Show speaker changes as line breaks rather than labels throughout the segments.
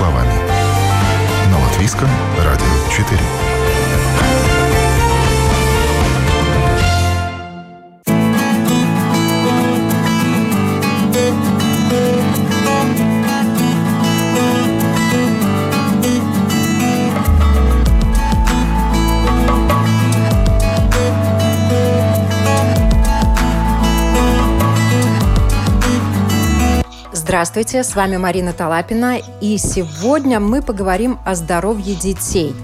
словами. На Латвийском радио 4.
Здравствуйте, с вами Марина Талапина, и сегодня мы поговорим о здоровье детей.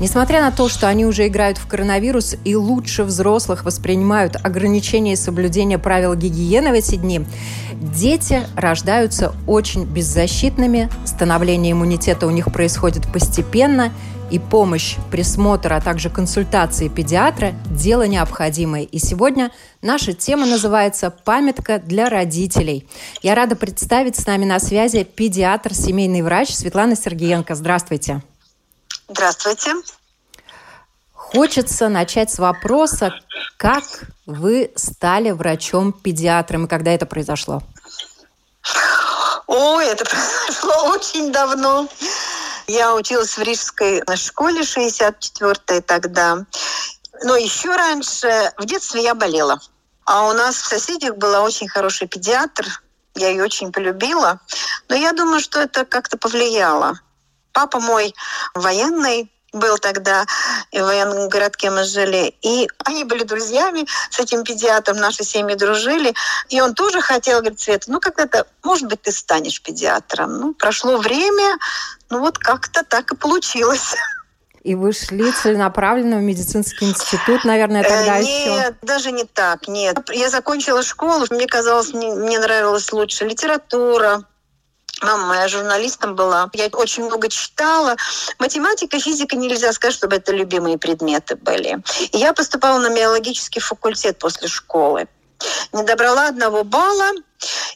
Несмотря на то, что они уже играют в коронавирус и лучше взрослых воспринимают ограничения и соблюдение правил гигиены в эти дни, дети рождаются очень беззащитными, становление иммунитета у них происходит постепенно – и помощь, присмотр, а также консультации педиатра – дело необходимое. И сегодня наша тема называется «Памятка для родителей». Я рада представить с нами на связи педиатр, семейный врач Светлана Сергеенко. Здравствуйте.
Здравствуйте.
Хочется начать с вопроса, как вы стали врачом-педиатром и когда это произошло?
Ой, это произошло очень давно. Я училась в Рижской школе 64-й тогда. Но еще раньше, в детстве я болела. А у нас в соседях была очень хороший педиатр. Я ее очень полюбила. Но я думаю, что это как-то повлияло. Папа мой военный, был тогда в военном городке мы жили. И они были друзьями с этим педиатром, наши семьи дружили. И он тоже хотел, говорит, Света, ну когда-то, может быть, ты станешь педиатром. Ну, прошло время, ну вот как-то так и получилось.
И вы шли целенаправленно в медицинский институт, наверное, тогда
э,
еще?
Нет, даже не так, нет. Я закончила школу, мне казалось, мне, мне нравилась лучше литература, Мама моя журналистом была. Я очень много читала. Математика, физика нельзя сказать, чтобы это любимые предметы были. И я поступала на биологический факультет после школы не добрала одного балла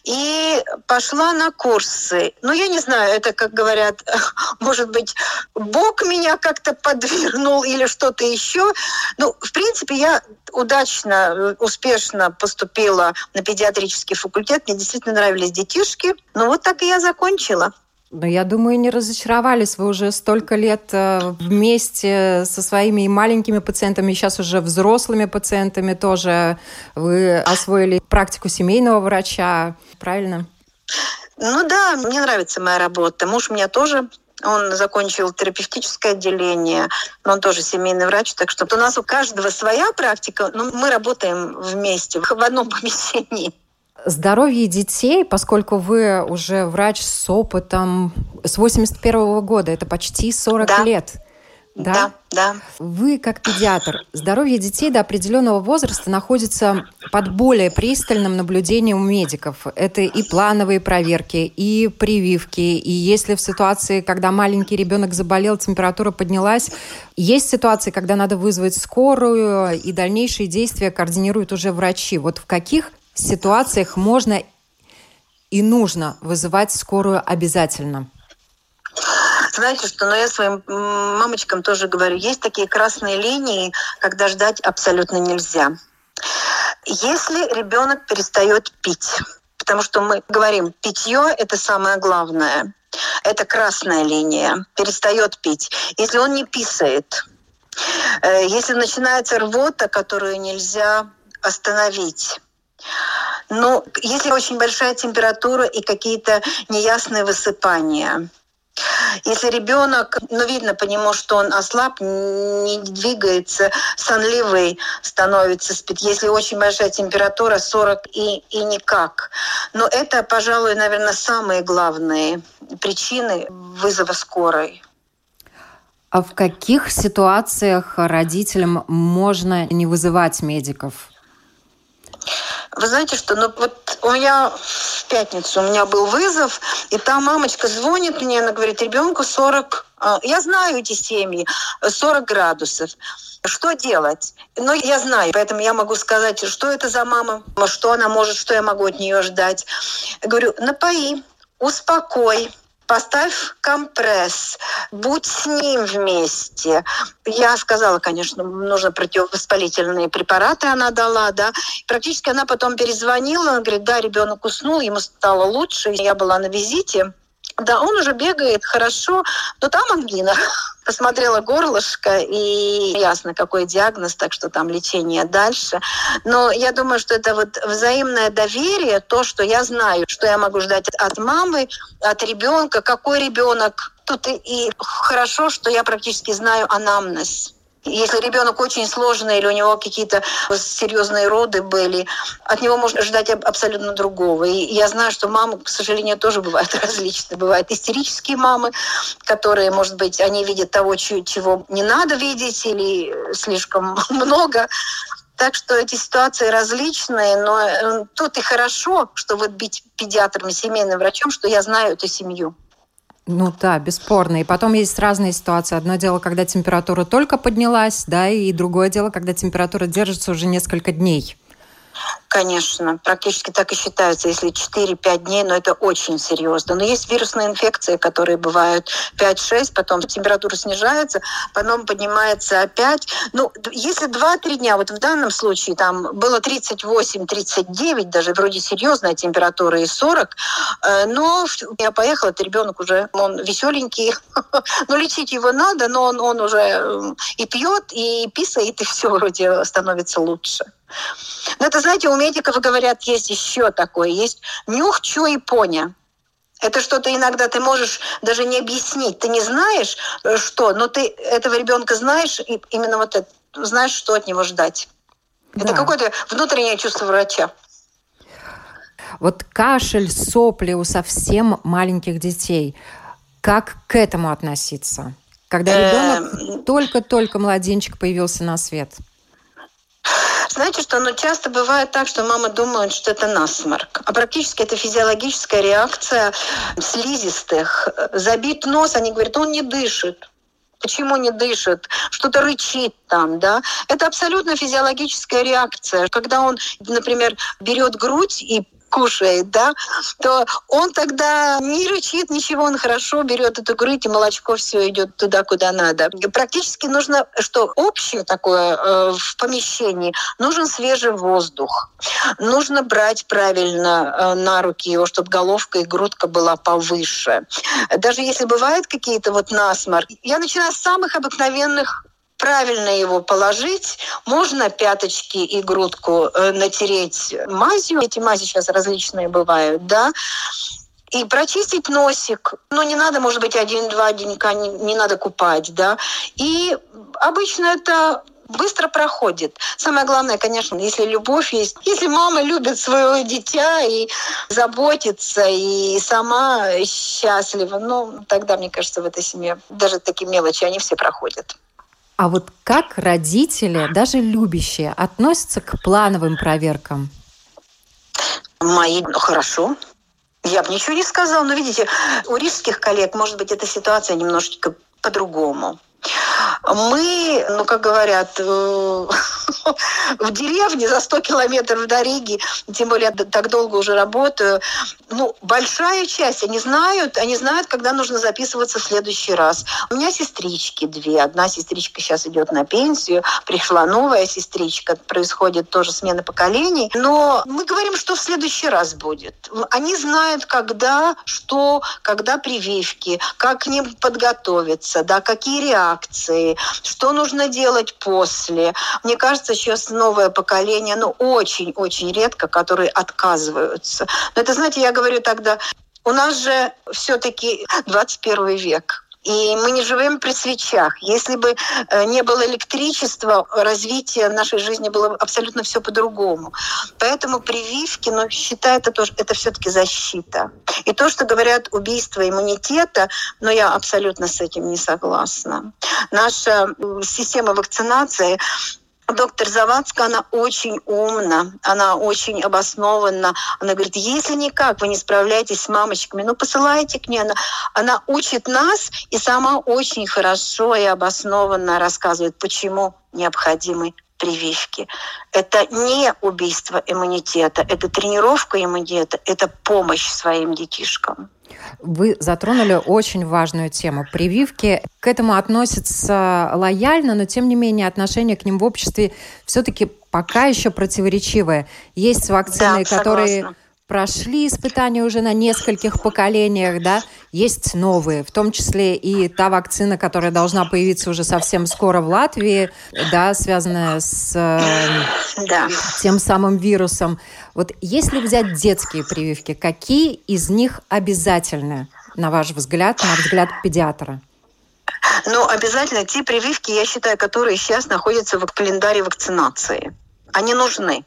и пошла на курсы. Ну, я не знаю, это, как говорят, может быть, Бог меня как-то подвернул или что-то еще. Ну, в принципе, я удачно, успешно поступила на педиатрический факультет. Мне действительно нравились детишки. Ну, вот так и я закончила.
Но я думаю, не разочаровались. Вы уже столько лет э, вместе со своими маленькими пациентами, сейчас уже взрослыми пациентами тоже. Вы освоили практику семейного врача, правильно?
Ну да, мне нравится моя работа. Муж у меня тоже он закончил терапевтическое отделение, но он тоже семейный врач, так что у нас у каждого своя практика, но мы работаем вместе в одном помещении.
Здоровье детей, поскольку вы уже врач с опытом с 81 -го года, это почти 40
да.
лет.
Да? да, да.
Вы, как педиатр, здоровье детей до определенного возраста находится под более пристальным наблюдением у медиков. Это и плановые проверки, и прививки. И если в ситуации, когда маленький ребенок заболел, температура поднялась, есть ситуации, когда надо вызвать скорую, и дальнейшие действия координируют уже врачи. Вот в каких ситуациях можно и нужно вызывать скорую обязательно?
Знаете что, но ну, я своим мамочкам тоже говорю, есть такие красные линии, когда ждать абсолютно нельзя. Если ребенок перестает пить, потому что мы говорим, питье это самое главное, это красная линия, перестает пить. Если он не писает, э, если начинается рвота, которую нельзя остановить, но если очень большая температура и какие-то неясные высыпания, если ребенок, ну, видно по нему, что он ослаб, не двигается, сонливый становится, спит. Если очень большая температура, 40 и, и никак. Но это, пожалуй, наверное, самые главные причины вызова скорой.
А в каких ситуациях родителям можно не вызывать медиков?
Вы знаете, что ну, вот у меня в пятницу у меня был вызов, и там мамочка звонит мне, она говорит, ребенку 40, а, я знаю эти семьи, 40 градусов. Что делать? Ну, я знаю, поэтому я могу сказать, что это за мама, что она может, что я могу от нее ждать. Говорю, напои, успокой, поставь компресс, будь с ним вместе. Я сказала, конечно, нужно противовоспалительные препараты она дала, да. Практически она потом перезвонила, она говорит, да, ребенок уснул, ему стало лучше. Я была на визите, Да, он уже бегает хорошо, но там ангина. Посмотрела горлышко, и ясно, какой диагноз, так что там лечение дальше. Но я думаю, что это вот взаимное доверие, то, что я знаю, что я могу ждать от мамы, от ребенка, какой ребенок. Тут и, и хорошо, что я практически знаю анамнез если ребенок очень сложный или у него какие-то серьезные роды были, от него можно ждать абсолютно другого. И я знаю, что мамы, к сожалению, тоже бывают различные. Бывают истерические мамы, которые, может быть, они видят того, чего не надо видеть или слишком много. Так что эти ситуации различные, но э, тут и хорошо, что вот быть педиатром и семейным врачом, что я знаю эту семью.
Ну да, бесспорно. И потом есть разные ситуации. Одно дело, когда температура только поднялась, да, и другое дело, когда температура держится уже несколько дней.
Конечно, практически так и считается, если 4-5 дней, но это очень серьезно. Но есть вирусные инфекции, которые бывают 5-6, потом температура снижается, потом поднимается опять. Ну, если 2-3 дня, вот в данном случае там было 38-39, даже вроде серьезная температура и 40, э, но я поехала, это ребенок уже, он веселенький, ну, лечить его надо, но он, он уже э, и пьет, и писает, и все вроде становится лучше. Но это, знаете, у медиков говорят, есть еще такое, есть нюх, чу и поня. Это что-то иногда ты можешь даже не объяснить. Ты не знаешь, э, что, но ты этого ребенка знаешь, и именно вот это, знаешь, что от него ждать. Да. Это какое-то внутреннее чувство врача.
Вот кашель, сопли у совсем маленьких детей. Как к этому относиться? Когда ребенок эм. только-только младенчик появился на свет.
Знаете, что ну, часто бывает так, что мама думает, что это насморк. А практически это физиологическая реакция слизистых. Забит нос, они говорят, он не дышит. Почему не дышит? Что-то рычит там, да? Это абсолютно физиологическая реакция. Когда он, например, берет грудь и кушает, да, то он тогда не рычит ничего, он хорошо берет эту грудь, и молочко все идет туда, куда надо. Практически нужно, что общее такое э, в помещении, нужен свежий воздух. Нужно брать правильно э, на руки его, чтобы головка и грудка была повыше. Даже если бывают какие-то вот насморк, я начинаю с самых обыкновенных правильно его положить, можно пяточки и грудку э, натереть мазью. Эти мази сейчас различные бывают, да, и прочистить носик. Ну, не надо, может быть, один-два денька, не, не надо купать, да. И обычно это быстро проходит. Самое главное, конечно, если любовь есть, если мама любит своего дитя и заботится, и сама счастлива, ну, тогда, мне кажется, в этой семье даже такие мелочи, они все проходят.
А вот как родители, даже любящие, относятся к плановым проверкам?
Мои, ну хорошо. Я бы ничего не сказала, но видите, у рижских коллег, может быть, эта ситуация немножечко по-другому. Мы, ну, как говорят, э, в деревне за 100 километров до Риги, тем более я так долго уже работаю, ну, большая часть, они знают, они знают, когда нужно записываться в следующий раз. У меня сестрички две. Одна сестричка сейчас идет на пенсию, пришла новая сестричка, происходит тоже смена поколений. Но мы говорим, что в следующий раз будет. Они знают, когда, что, когда прививки, как к ним подготовиться, да, какие реакции, что нужно делать после. Мне кажется, сейчас новое поколение, ну, очень-очень редко, которые отказываются. Но это, знаете, я говорю тогда, у нас же все-таки 21 век. И мы не живем при свечах. Если бы э, не было электричества, развитие нашей жизни было абсолютно все по-другому. Поэтому прививки, но ну, считаю, это тоже это все-таки защита. И то, что говорят убийство иммунитета, но я абсолютно с этим не согласна. Наша система вакцинации доктор Завадская, она очень умна, она очень обоснованна. Она говорит, если никак вы не справляетесь с мамочками, ну посылайте к ней. Она, она учит нас и сама очень хорошо и обоснованно рассказывает, почему необходимы прививки. Это не убийство иммунитета, это тренировка иммунитета, это помощь своим детишкам.
Вы затронули очень важную тему. Прививки к этому относятся лояльно, но тем не менее отношение к ним в обществе все-таки пока еще противоречивое. Есть вакцины, да, которые прошли испытания уже на нескольких поколениях, да, есть новые, в том числе и та вакцина, которая должна появиться уже совсем скоро в Латвии, да, связанная с э, да. тем самым вирусом. Вот если взять детские прививки, какие из них обязательны, на ваш взгляд, на взгляд педиатра?
Ну, обязательно те прививки, я считаю, которые сейчас находятся в календаре вакцинации. Они нужны.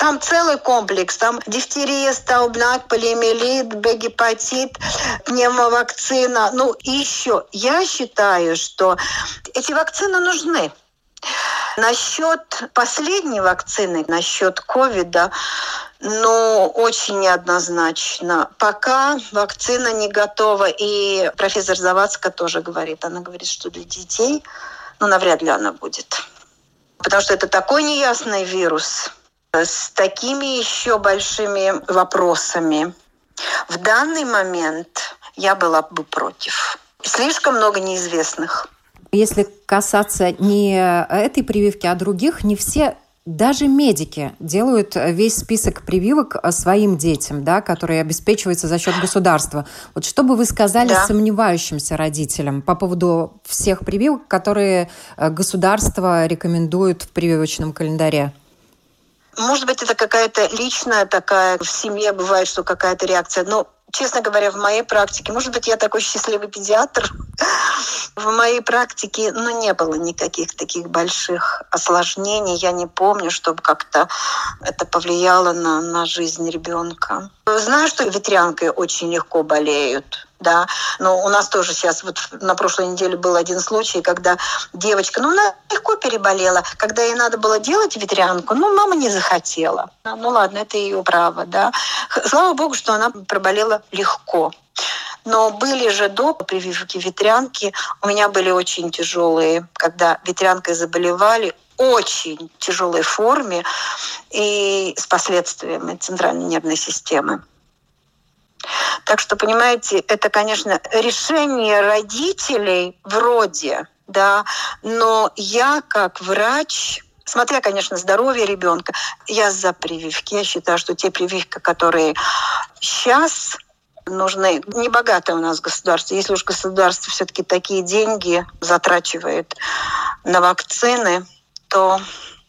Там целый комплекс. Там дифтерия, стаубнак, полиомиелит, Б-гепатит, пневмовакцина. Ну и еще. Я считаю, что эти вакцины нужны. Насчет последней вакцины, насчет ковида, ну, очень неоднозначно. Пока вакцина не готова, и профессор Завадска тоже говорит, она говорит, что для детей, ну, навряд ли она будет. Потому что это такой неясный вирус, с такими еще большими вопросами. В данный момент я была бы против. Слишком много неизвестных.
Если касаться не этой прививки, а других, не все даже медики делают весь список прививок своим детям, да, которые обеспечиваются за счет государства. Вот что бы вы сказали да. сомневающимся родителям по поводу всех прививок, которые государство рекомендует в прививочном календаре?
Может быть, это какая-то личная такая, в семье бывает, что какая-то реакция. Но, честно говоря, в моей практике, может быть, я такой счастливый педиатр, в моей практике, ну, не было никаких таких больших осложнений. Я не помню, чтобы как-то это повлияло на, на жизнь ребенка. Знаю, что ветрянкой очень легко болеют да. Но у нас тоже сейчас, вот на прошлой неделе был один случай, когда девочка, ну, она легко переболела. Когда ей надо было делать ветрянку, ну, мама не захотела. Ну, ладно, это ее право, да. Слава богу, что она проболела легко. Но были же до прививки ветрянки, у меня были очень тяжелые, когда ветрянкой заболевали, очень тяжелой форме и с последствиями центральной нервной системы. Так что, понимаете, это, конечно, решение родителей вроде, да, но я как врач Смотря, конечно, здоровье ребенка, я за прививки. Я считаю, что те прививки, которые сейчас нужны, небогатое у нас государство. Если уж государство все-таки такие деньги затрачивает на вакцины, то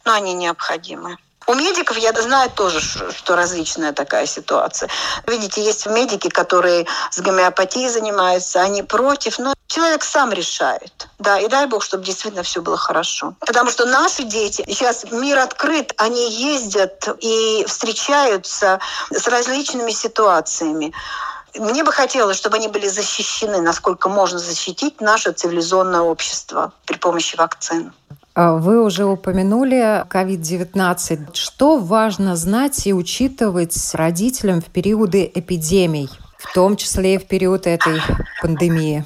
ну, они необходимы. У медиков, я знаю тоже, что различная такая ситуация. Видите, есть медики, которые с гомеопатией занимаются, они против, но человек сам решает. Да, и дай бог, чтобы действительно все было хорошо. Потому что наши дети, сейчас мир открыт, они ездят и встречаются с различными ситуациями. Мне бы хотелось, чтобы они были защищены, насколько можно защитить наше цивилизованное общество при помощи вакцин.
А вы уже упомянули COVID-19. Что важно знать и учитывать родителям в периоды эпидемий, в том числе и в период этой пандемии?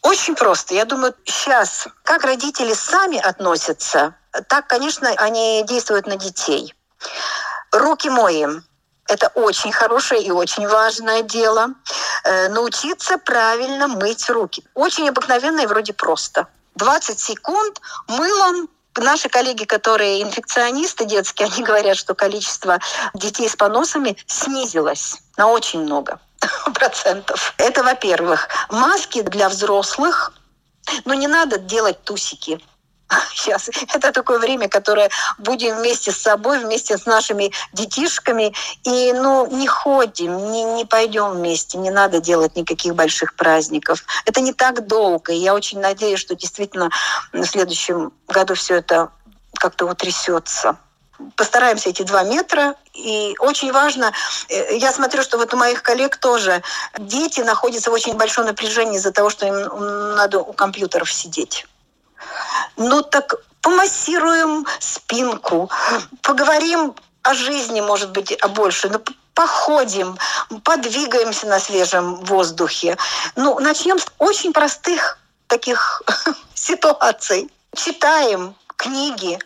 Очень просто. Я думаю, сейчас, как родители сами относятся, так, конечно, они действуют на детей. Руки моем. Это очень хорошее и очень важное дело. Э, научиться правильно мыть руки. Очень обыкновенно и вроде просто. 20 секунд мылом Наши коллеги, которые инфекционисты детские, они говорят, что количество детей с поносами снизилось на очень много процентов. Это, во-первых. Маски для взрослых, но не надо делать тусики сейчас. Это такое время, которое будем вместе с собой, вместе с нашими детишками. И ну, не ходим, не, не пойдем вместе, не надо делать никаких больших праздников. Это не так долго. И я очень надеюсь, что действительно в следующем году все это как-то утрясется постараемся эти два метра. И очень важно, э, я смотрю, что вот у моих коллег тоже дети находятся в очень большом напряжении из-за того, что им надо у компьютеров сидеть. Ну так помассируем спинку, поговорим о жизни, может быть, о больше. Ну, походим, подвигаемся на свежем воздухе. Ну, начнем с очень простых таких ситуаций. Читаем книги,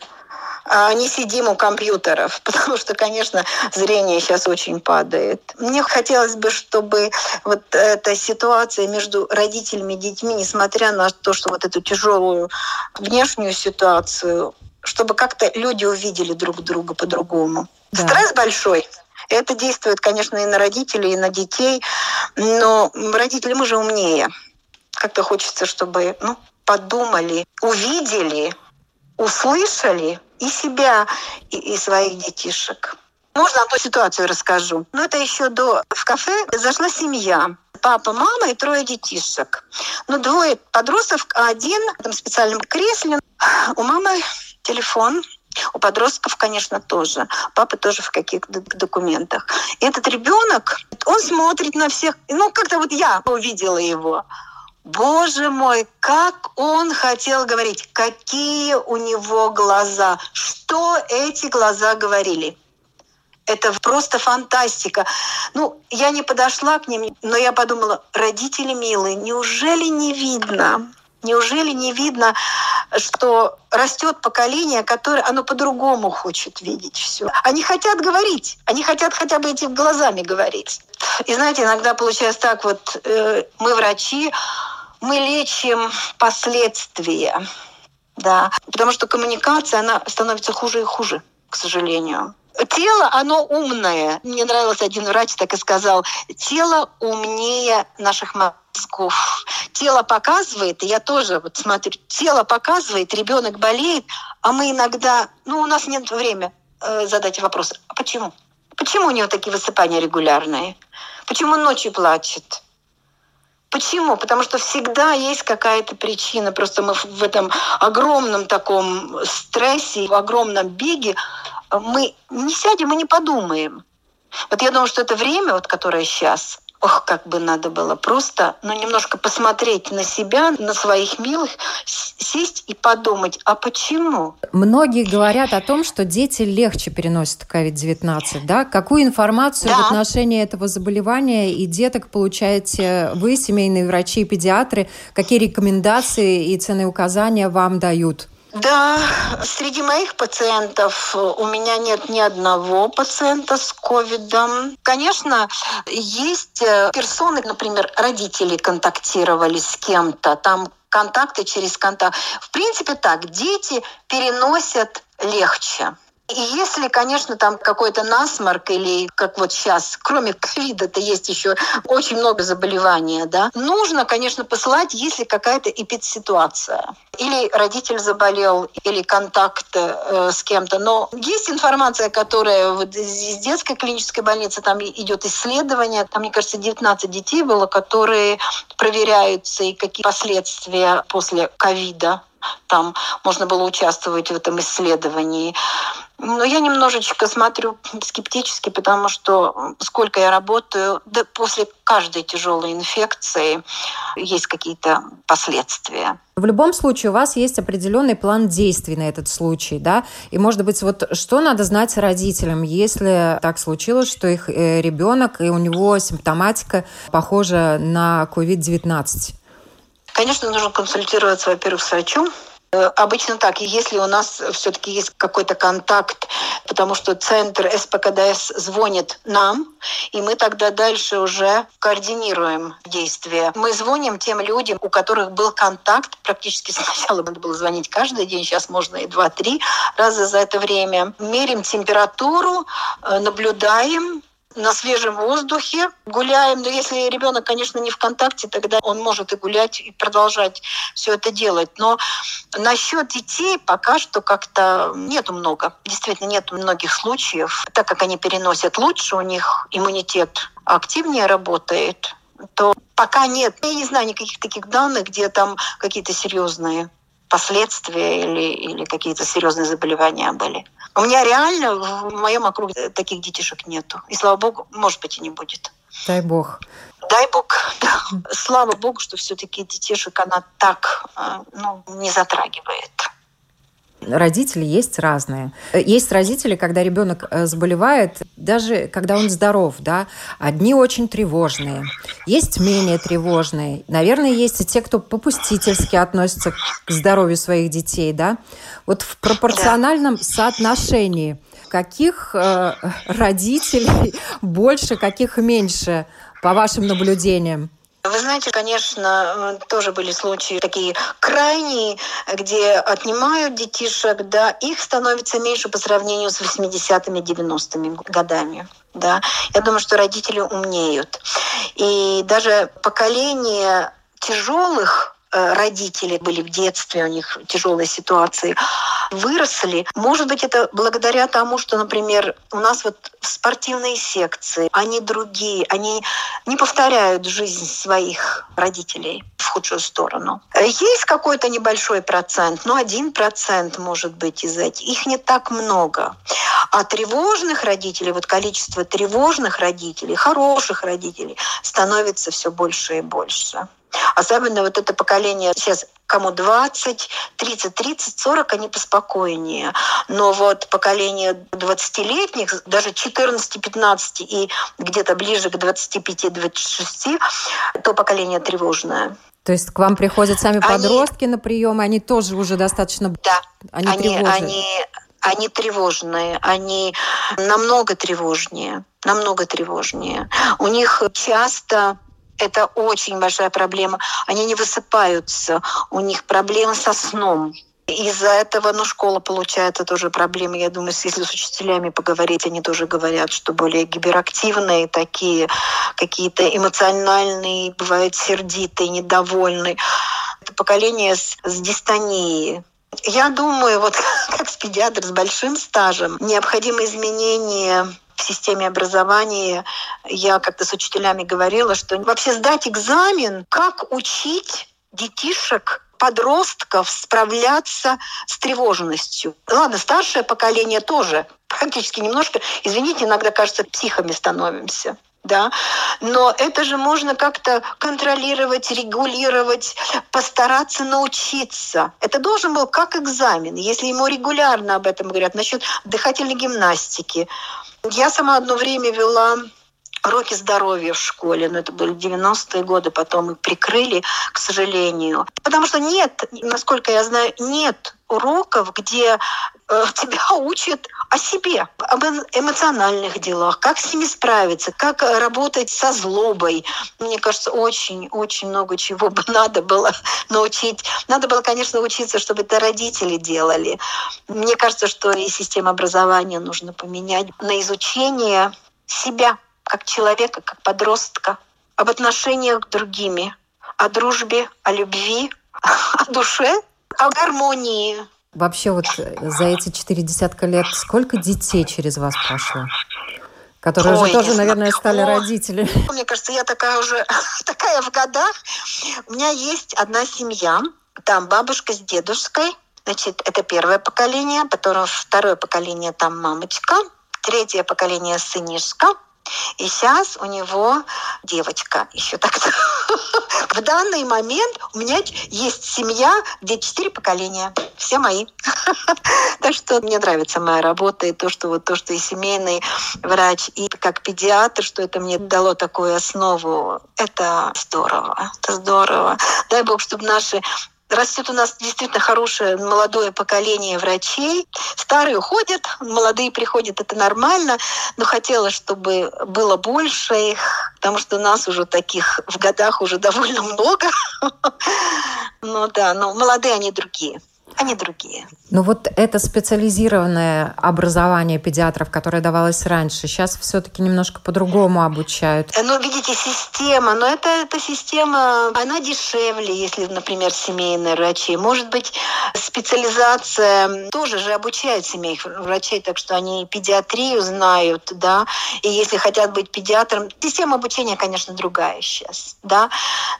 не сидим у компьютеров, потому что, конечно, зрение сейчас очень падает. Мне хотелось бы, чтобы вот эта ситуация между родителями и детьми, несмотря на то, что вот эту тяжелую внешнюю ситуацию, чтобы как-то люди увидели друг друга по-другому. Да. Стресс большой, Это действует, конечно, и на родителей, и на детей, но родители, мы же умнее. Как-то хочется, чтобы ну, подумали, увидели, услышали и себя, и, и своих детишек. Можно одну ситуацию расскажу. Но это еще до... В кафе зашла семья. Папа, мама и трое детишек. Ну, двое подростков, а один в этом специальном кресле. У мамы телефон, у подростков, конечно, тоже. Папа тоже в каких-то документах. И этот ребенок, он смотрит на всех. Ну, как-то вот я увидела его. Боже мой, как он хотел говорить, какие у него глаза, что эти глаза говорили. Это просто фантастика. Ну, я не подошла к ним, но я подумала, родители милые, неужели не видно? Неужели не видно, что растет поколение, которое оно по-другому хочет видеть все? Они хотят говорить, они хотят хотя бы этими глазами говорить. И знаете, иногда получается так вот, э, мы врачи, мы лечим последствия, да, потому что коммуникация, она становится хуже и хуже, к сожалению. Тело, оно умное. Мне нравился один врач так и сказал, тело умнее наших мозгов. Тело показывает, я тоже вот смотрю, тело показывает, ребенок болеет, а мы иногда, ну, у нас нет времени э, задать вопрос, а почему? Почему у него такие высыпания регулярные? Почему он ночью плачет? Почему? Потому что всегда есть какая-то причина. Просто мы в этом огромном таком стрессе, в огромном беге, мы не сядем и не подумаем. Вот я думаю, что это время, вот, которое сейчас, ох, как бы надо было просто, ну, немножко посмотреть на себя, на своих милых, сесть и подумать, а почему?
Многие говорят о том, что дети легче переносят COVID-19, да? Какую информацию да. в отношении этого заболевания и деток получаете вы, семейные врачи и педиатры? Какие рекомендации и ценные указания вам дают?
Да, среди моих пациентов у меня нет ни одного пациента с ковидом. Конечно, есть э, персоны, например, родители контактировали с кем-то, там контакты через контакт. В принципе, так, дети переносят легче. И если, конечно, там какой-то насморк или как вот сейчас, кроме ковида-то есть еще очень много заболеваний, да, нужно, конечно, посылать, если какая-то эпидситуация. Или родитель заболел, или контакт э, с кем-то. Но есть информация, которая вот из детской клинической больницы, там идет исследование, там, мне кажется, 19 детей было, которые проверяются и какие последствия после ковида там можно было участвовать в этом исследовании. Но я немножечко смотрю скептически, потому что сколько я работаю, да после каждой тяжелой инфекции есть какие-то последствия.
В любом случае у вас есть определенный план действий на этот случай, да? И, может быть, вот что надо знать родителям, если так случилось, что их э, ребенок и у него симптоматика похожа на COVID-19?
Конечно, нужно консультироваться, во-первых, с врачом, Э, обычно так, если у нас все-таки есть какой-то контакт, потому что центр СПКДС звонит нам, и мы тогда дальше уже координируем действия. Мы звоним тем людям, у которых был контакт, практически сначала надо было звонить каждый день, сейчас можно и два-три раза за это время. Мерим температуру, э, наблюдаем, на свежем воздухе, гуляем. Но если ребенок, конечно, не в контакте, тогда он может и гулять, и продолжать все это делать. Но насчет детей пока что как-то нету много. Действительно, нет многих случаев. Так как они переносят лучше, у них иммунитет активнее работает, то пока нет. Я не знаю никаких таких данных, где там какие-то серьезные последствия или, или какие-то серьезные заболевания были. У меня реально в моем округе таких детишек нету. И слава богу, может быть, и не будет.
Дай бог.
Дай бог, да. Слава богу, что все-таки детишек она так э, ну, не затрагивает.
Родители есть разные. Есть родители, когда ребенок э, заболевает, даже когда он здоров, да, одни очень тревожные, есть менее тревожные. Наверное, есть и те, кто попустительски относится к здоровью своих детей, да. Вот в пропорциональном соотношении каких э, родителей больше, каких меньше, по вашим наблюдениям?
Вы знаете, конечно, тоже были случаи такие крайние, где отнимают детишек, да, их становится меньше по сравнению с 80-ми, 90-ми годами. Да. Я думаю, что родители умнеют. И даже поколение тяжелых Э, родители были в детстве, у них тяжелые ситуации, выросли. Может быть, это благодаря тому, что, например, у нас вот спортивные секции, они другие, они не повторяют жизнь своих родителей в худшую сторону. Есть какой-то небольшой процент, но один процент может быть из этих. Их не так много. А тревожных родителей, вот количество тревожных родителей, хороших родителей становится все больше и больше. Особенно вот это поколение сейчас кому 20, 30, 30, 40, они поспокойнее. Но вот поколение 20-летних, даже 14, 15 и где-то ближе к 25-26, то поколение тревожное.
То есть к вам приходят сами они, подростки на прием, они тоже уже достаточно...
Да, они, они, они, они тревожные, они намного тревожнее, намного тревожнее. У них часто это очень большая проблема. Они не высыпаются, у них проблемы со сном. Из-за этого, ну, школа получается тоже проблемы. Я думаю, если с учителями поговорить, они тоже говорят, что более гиперактивные, такие какие-то эмоциональные, бывают сердитые, недовольные. Это поколение с, с дистонией. Я думаю, вот как с педиатр с большим стажем, необходимы изменения в системе образования. Я как-то с учителями говорила, что вообще сдать экзамен, как учить детишек подростков справляться с тревожностью. Ладно, старшее поколение тоже практически немножко, извините, иногда кажется, психами становимся да, но это же можно как-то контролировать, регулировать, постараться научиться. Это должен был как экзамен. Если ему регулярно об этом говорят, насчет дыхательной гимнастики. Я сама одно время вела уроки здоровья в школе, но это были 90-е годы, потом их прикрыли, к сожалению. Потому что нет, насколько я знаю, нет уроков, где э, тебя учат о себе, об эмоциональных делах, как с ними справиться, как работать со злобой. Мне кажется, очень-очень много чего бы надо было научить. Надо было, конечно, учиться, чтобы это родители делали. Мне кажется, что и систему образования нужно поменять на изучение себя как человека, как подростка, об отношениях с другими, о дружбе, о любви, о душе, о гармонии.
Вообще вот за эти четыре десятка лет сколько детей через вас прошло? Которые Ой, уже тоже, наверное, стали О, родители.
Мне кажется, я такая уже такая в годах. У меня есть одна семья. Там бабушка с дедушкой. Значит, это первое поколение. Потом второе поколение там мамочка. Третье поколение сынишка. И сейчас у него девочка еще так В данный момент у меня есть семья, где четыре поколения, все мои. Так что мне нравится моя работа и то, что вот то, что и семейный врач, и как педиатр, что это мне дало такую основу. Это здорово, это здорово. Дай Бог, чтобы наши Растет у нас действительно хорошее молодое поколение врачей. Старые уходят, молодые приходят, это нормально. Но хотела, чтобы было больше их, потому что у нас уже таких в годах уже довольно много. Ну да, но молодые они другие они другие.
Ну вот это специализированное образование педиатров, которое давалось раньше, сейчас все-таки немножко по-другому обучают.
Ну, видите, система, но это, эта система, она дешевле, если, например, семейные врачи. Может быть, специализация тоже же обучает семейных врачей, так что они педиатрию знают, да, и если хотят быть педиатром, система обучения, конечно, другая сейчас, да.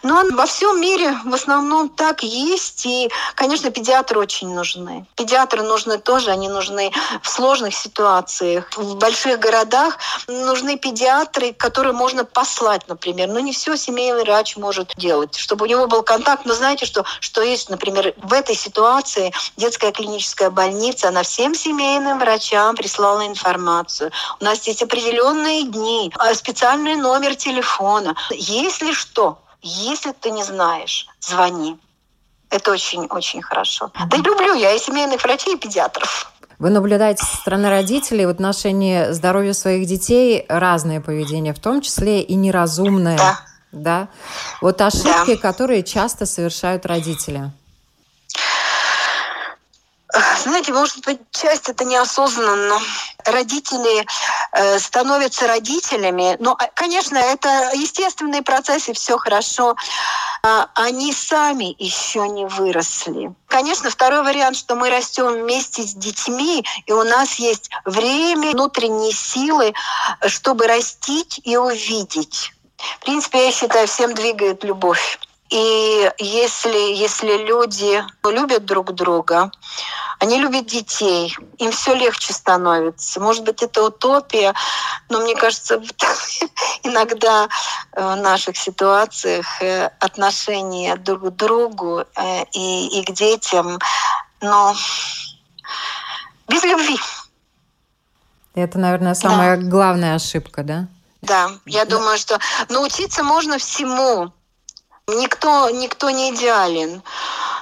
Но во всем мире в основном так есть, и, конечно, педиатры очень нужны. Педиатры нужны тоже, они нужны в сложных ситуациях. В больших городах нужны педиатры, которые можно послать, например. Но не все семейный врач может делать, чтобы у него был контакт. Но знаете, что, что есть, например, в этой ситуации детская клиническая больница, она всем семейным врачам прислала информацию. У нас есть определенные дни, а, специальный номер телефона. Если что, если ты не знаешь, звони. Это очень-очень хорошо. Да и люблю я и семейных врачей, и педиатров.
Вы наблюдаете со стороны родителей в отношении здоровья своих детей разное поведение, в том числе и неразумное.
Да.
Да. Вот ошибки, да. которые часто совершают родители.
Знаете, может быть, часть это неосознанно. Родители э, становятся родителями. Но, а, конечно, это естественные процессы, все хорошо. А они сами еще не выросли. Конечно, второй вариант, что мы растем вместе с детьми, и у нас есть время, внутренние силы, чтобы растить и увидеть. В принципе, я считаю, всем двигает любовь. И если, если люди любят друг друга, они любят детей, им все легче становится. Может быть, это утопия, но мне кажется, иногда в наших ситуациях э, отношения друг к другу э, и, и к детям, но без любви.
Это, наверное, самая да. главная ошибка, да?
Да, я думаю, что научиться можно всему. Никто, никто не идеален.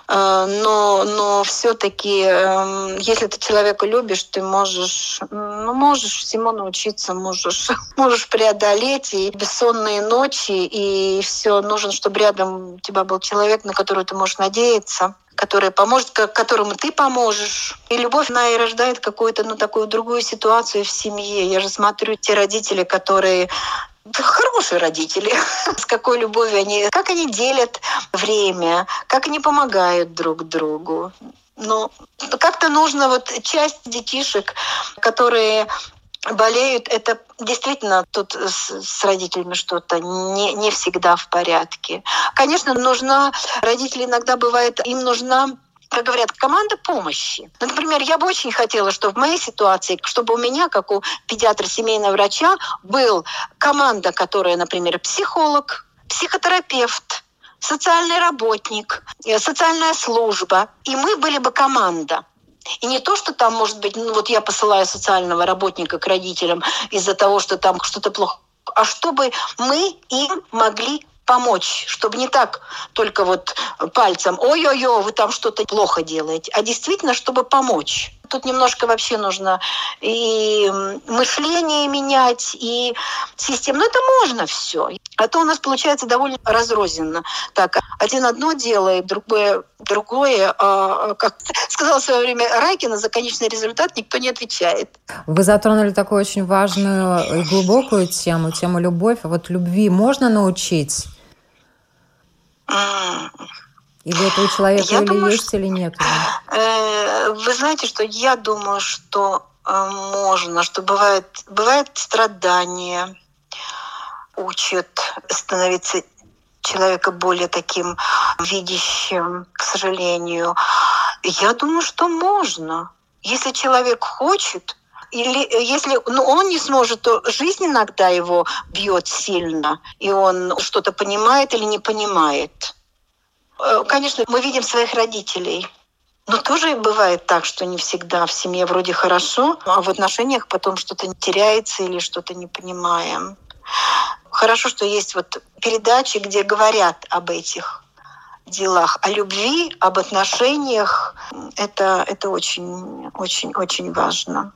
Э, но, но все-таки, эм, если ты человека любишь, ты можешь, ну, можешь всему научиться, можешь, можешь преодолеть и бессонные ночи, и все. Нужен, чтобы рядом у тебя был человек, на которого ты можешь надеяться который поможет, которому ты поможешь. И любовь, она и рождает какую-то, ну, такую другую ситуацию в семье. Я же смотрю те родители, которые хорошие родители, с какой любовью они, как они делят время, как они помогают друг другу. Но ну, как-то нужно вот часть детишек, которые болеют, это действительно тут с, с родителями что-то не, не всегда в порядке. Конечно, нужна, родители иногда бывает, им нужна как говорят, команда помощи. Ну, например, я бы очень хотела, чтобы в моей ситуации, чтобы у меня, как у педиатра семейного врача, был команда, которая, например, психолог, психотерапевт, социальный работник, э, социальная служба. И мы были бы команда. И не то, что там, может быть, ну вот я посылаю социального работника к родителям из-за того, что там что-то плохо, а чтобы мы им могли помочь, чтобы не так только вот пальцем, ой-ой-ой, вы там что-то плохо делаете, а действительно, чтобы помочь. Тут немножко вообще нужно и мышление менять, и систему. Но это можно все. А то у нас получается довольно разрозненно. Так, один одно делает, другое другое. А, как сказал в свое время Райкина, за конечный результат никто не отвечает.
Вы затронули такую очень важную и глубокую тему, тему любовь. А вот любви можно научить? Или это у человека я или думаю, есть, что, или нет?
Э, вы знаете, что я думаю, что э, можно, что бывает, бывает страдание, учат становиться человека более таким видящим, к сожалению. Я думаю, что можно. Если человек хочет, или если ну, он не сможет, то жизнь иногда его бьет сильно, и он что-то понимает или не понимает. Э, конечно, мы видим своих родителей. Но тоже бывает так, что не всегда в семье вроде хорошо, а в отношениях потом что-то теряется или что-то не понимаем. Хорошо, что есть вот передачи, где говорят об этих делах, о любви, об отношениях. Это, это очень, очень, очень важно.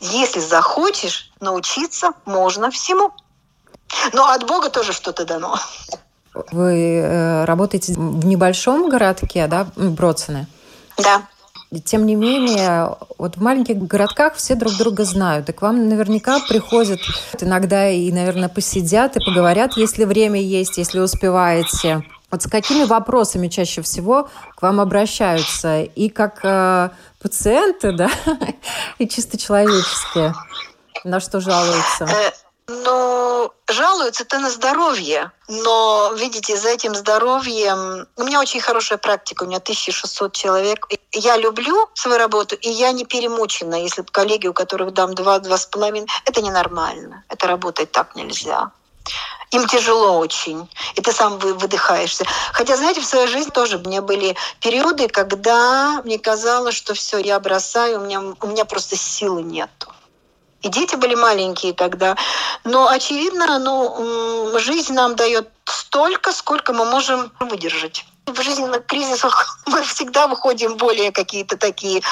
Если захочешь научиться, можно всему. Но от Бога тоже что-то дано.
Вы э, работаете в небольшом городке, да, Бродсены?
Да.
Тем не менее, вот в маленьких городках все друг друга знают. И к вам наверняка приходят иногда и, наверное, посидят и поговорят, если время есть, если успеваете. Вот с какими вопросами чаще всего к вам обращаются? И как э, пациенты, да, и чисто человеческие, на что жалуются? Э,
ну, жалуются-то на здоровье, но, видите, за этим здоровьем... У меня очень хорошая практика, у меня 1600 человек. Я люблю свою работу, и я не перемучена. Если коллеги, у которых дам два-два с половиной, это ненормально. Это работать так нельзя. Им тяжело очень, и ты сам выдыхаешься. Хотя, знаете, в своей жизни тоже мне были периоды, когда мне казалось, что все, я бросаю, у меня, у меня просто силы нету. И дети были маленькие тогда. Но, очевидно, ну, жизнь нам дает столько, сколько мы можем выдержать. В жизненных кризисах мы всегда выходим более какие-то такие,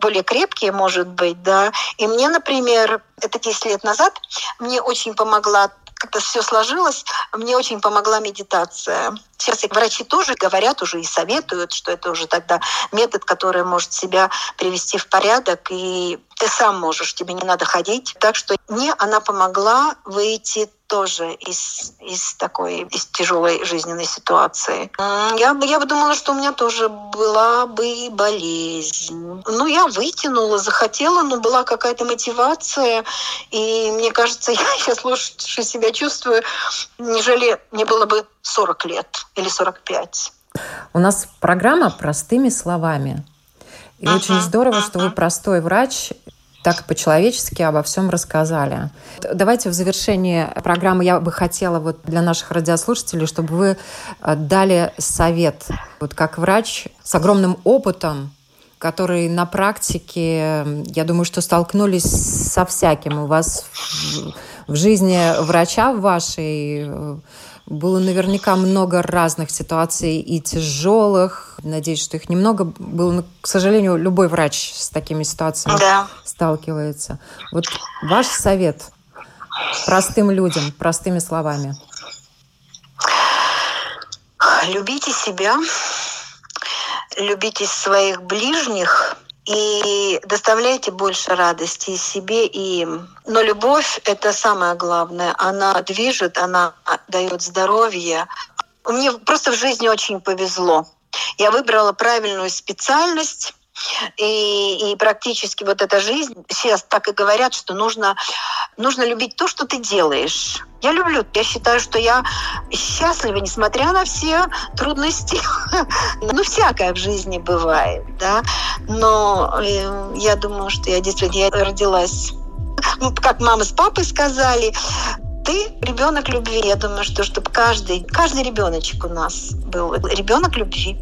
более крепкие, может быть, да. И мне, например, это 10 лет назад, мне очень помогла как-то все сложилось, мне очень помогла медитация. Сейчас и врачи тоже говорят уже и советуют, что это уже тогда метод, который может себя привести в порядок, и ты сам можешь, тебе не надо ходить. Так что мне она помогла выйти тоже из, из такой из тяжелой жизненной ситуации. Я, бы я бы думала, что у меня тоже была бы болезнь. Ну, я вытянула, захотела, но была какая-то мотивация. И мне кажется, я сейчас лучше себя чувствую, нежели мне было бы 40 лет или 45.
У нас программа простыми словами. И uh-huh, очень здорово, uh-huh. что вы простой врач, так по-человечески обо всем рассказали. Давайте в завершении программы я бы хотела вот для наших радиослушателей, чтобы вы э, дали совет, вот как врач с огромным опытом, который на практике, я думаю, что столкнулись со всяким. У вас в, в жизни врача вашей э, было наверняка много разных ситуаций и тяжелых. Надеюсь, что их немного было. Но, к сожалению, любой врач с такими ситуациями да. сталкивается. Вот ваш совет простым людям, простыми словами.
Любите себя, любите своих ближних – и доставляете больше радости и себе, и им. Но любовь — это самое главное. Она движет, она дает здоровье. Мне просто в жизни очень повезло. Я выбрала правильную специальность, и, и практически вот эта жизнь, сейчас так и говорят, что нужно, нужно любить то, что ты делаешь. Я люблю, я считаю, что я счастлива, несмотря на все трудности. ну, всякое в жизни бывает, да. Но э, я думаю, что я действительно я родилась, ну, как мама с папой сказали, ты ребенок любви. Я думаю, что чтобы каждый, каждый ребеночек у нас был ребенок любви.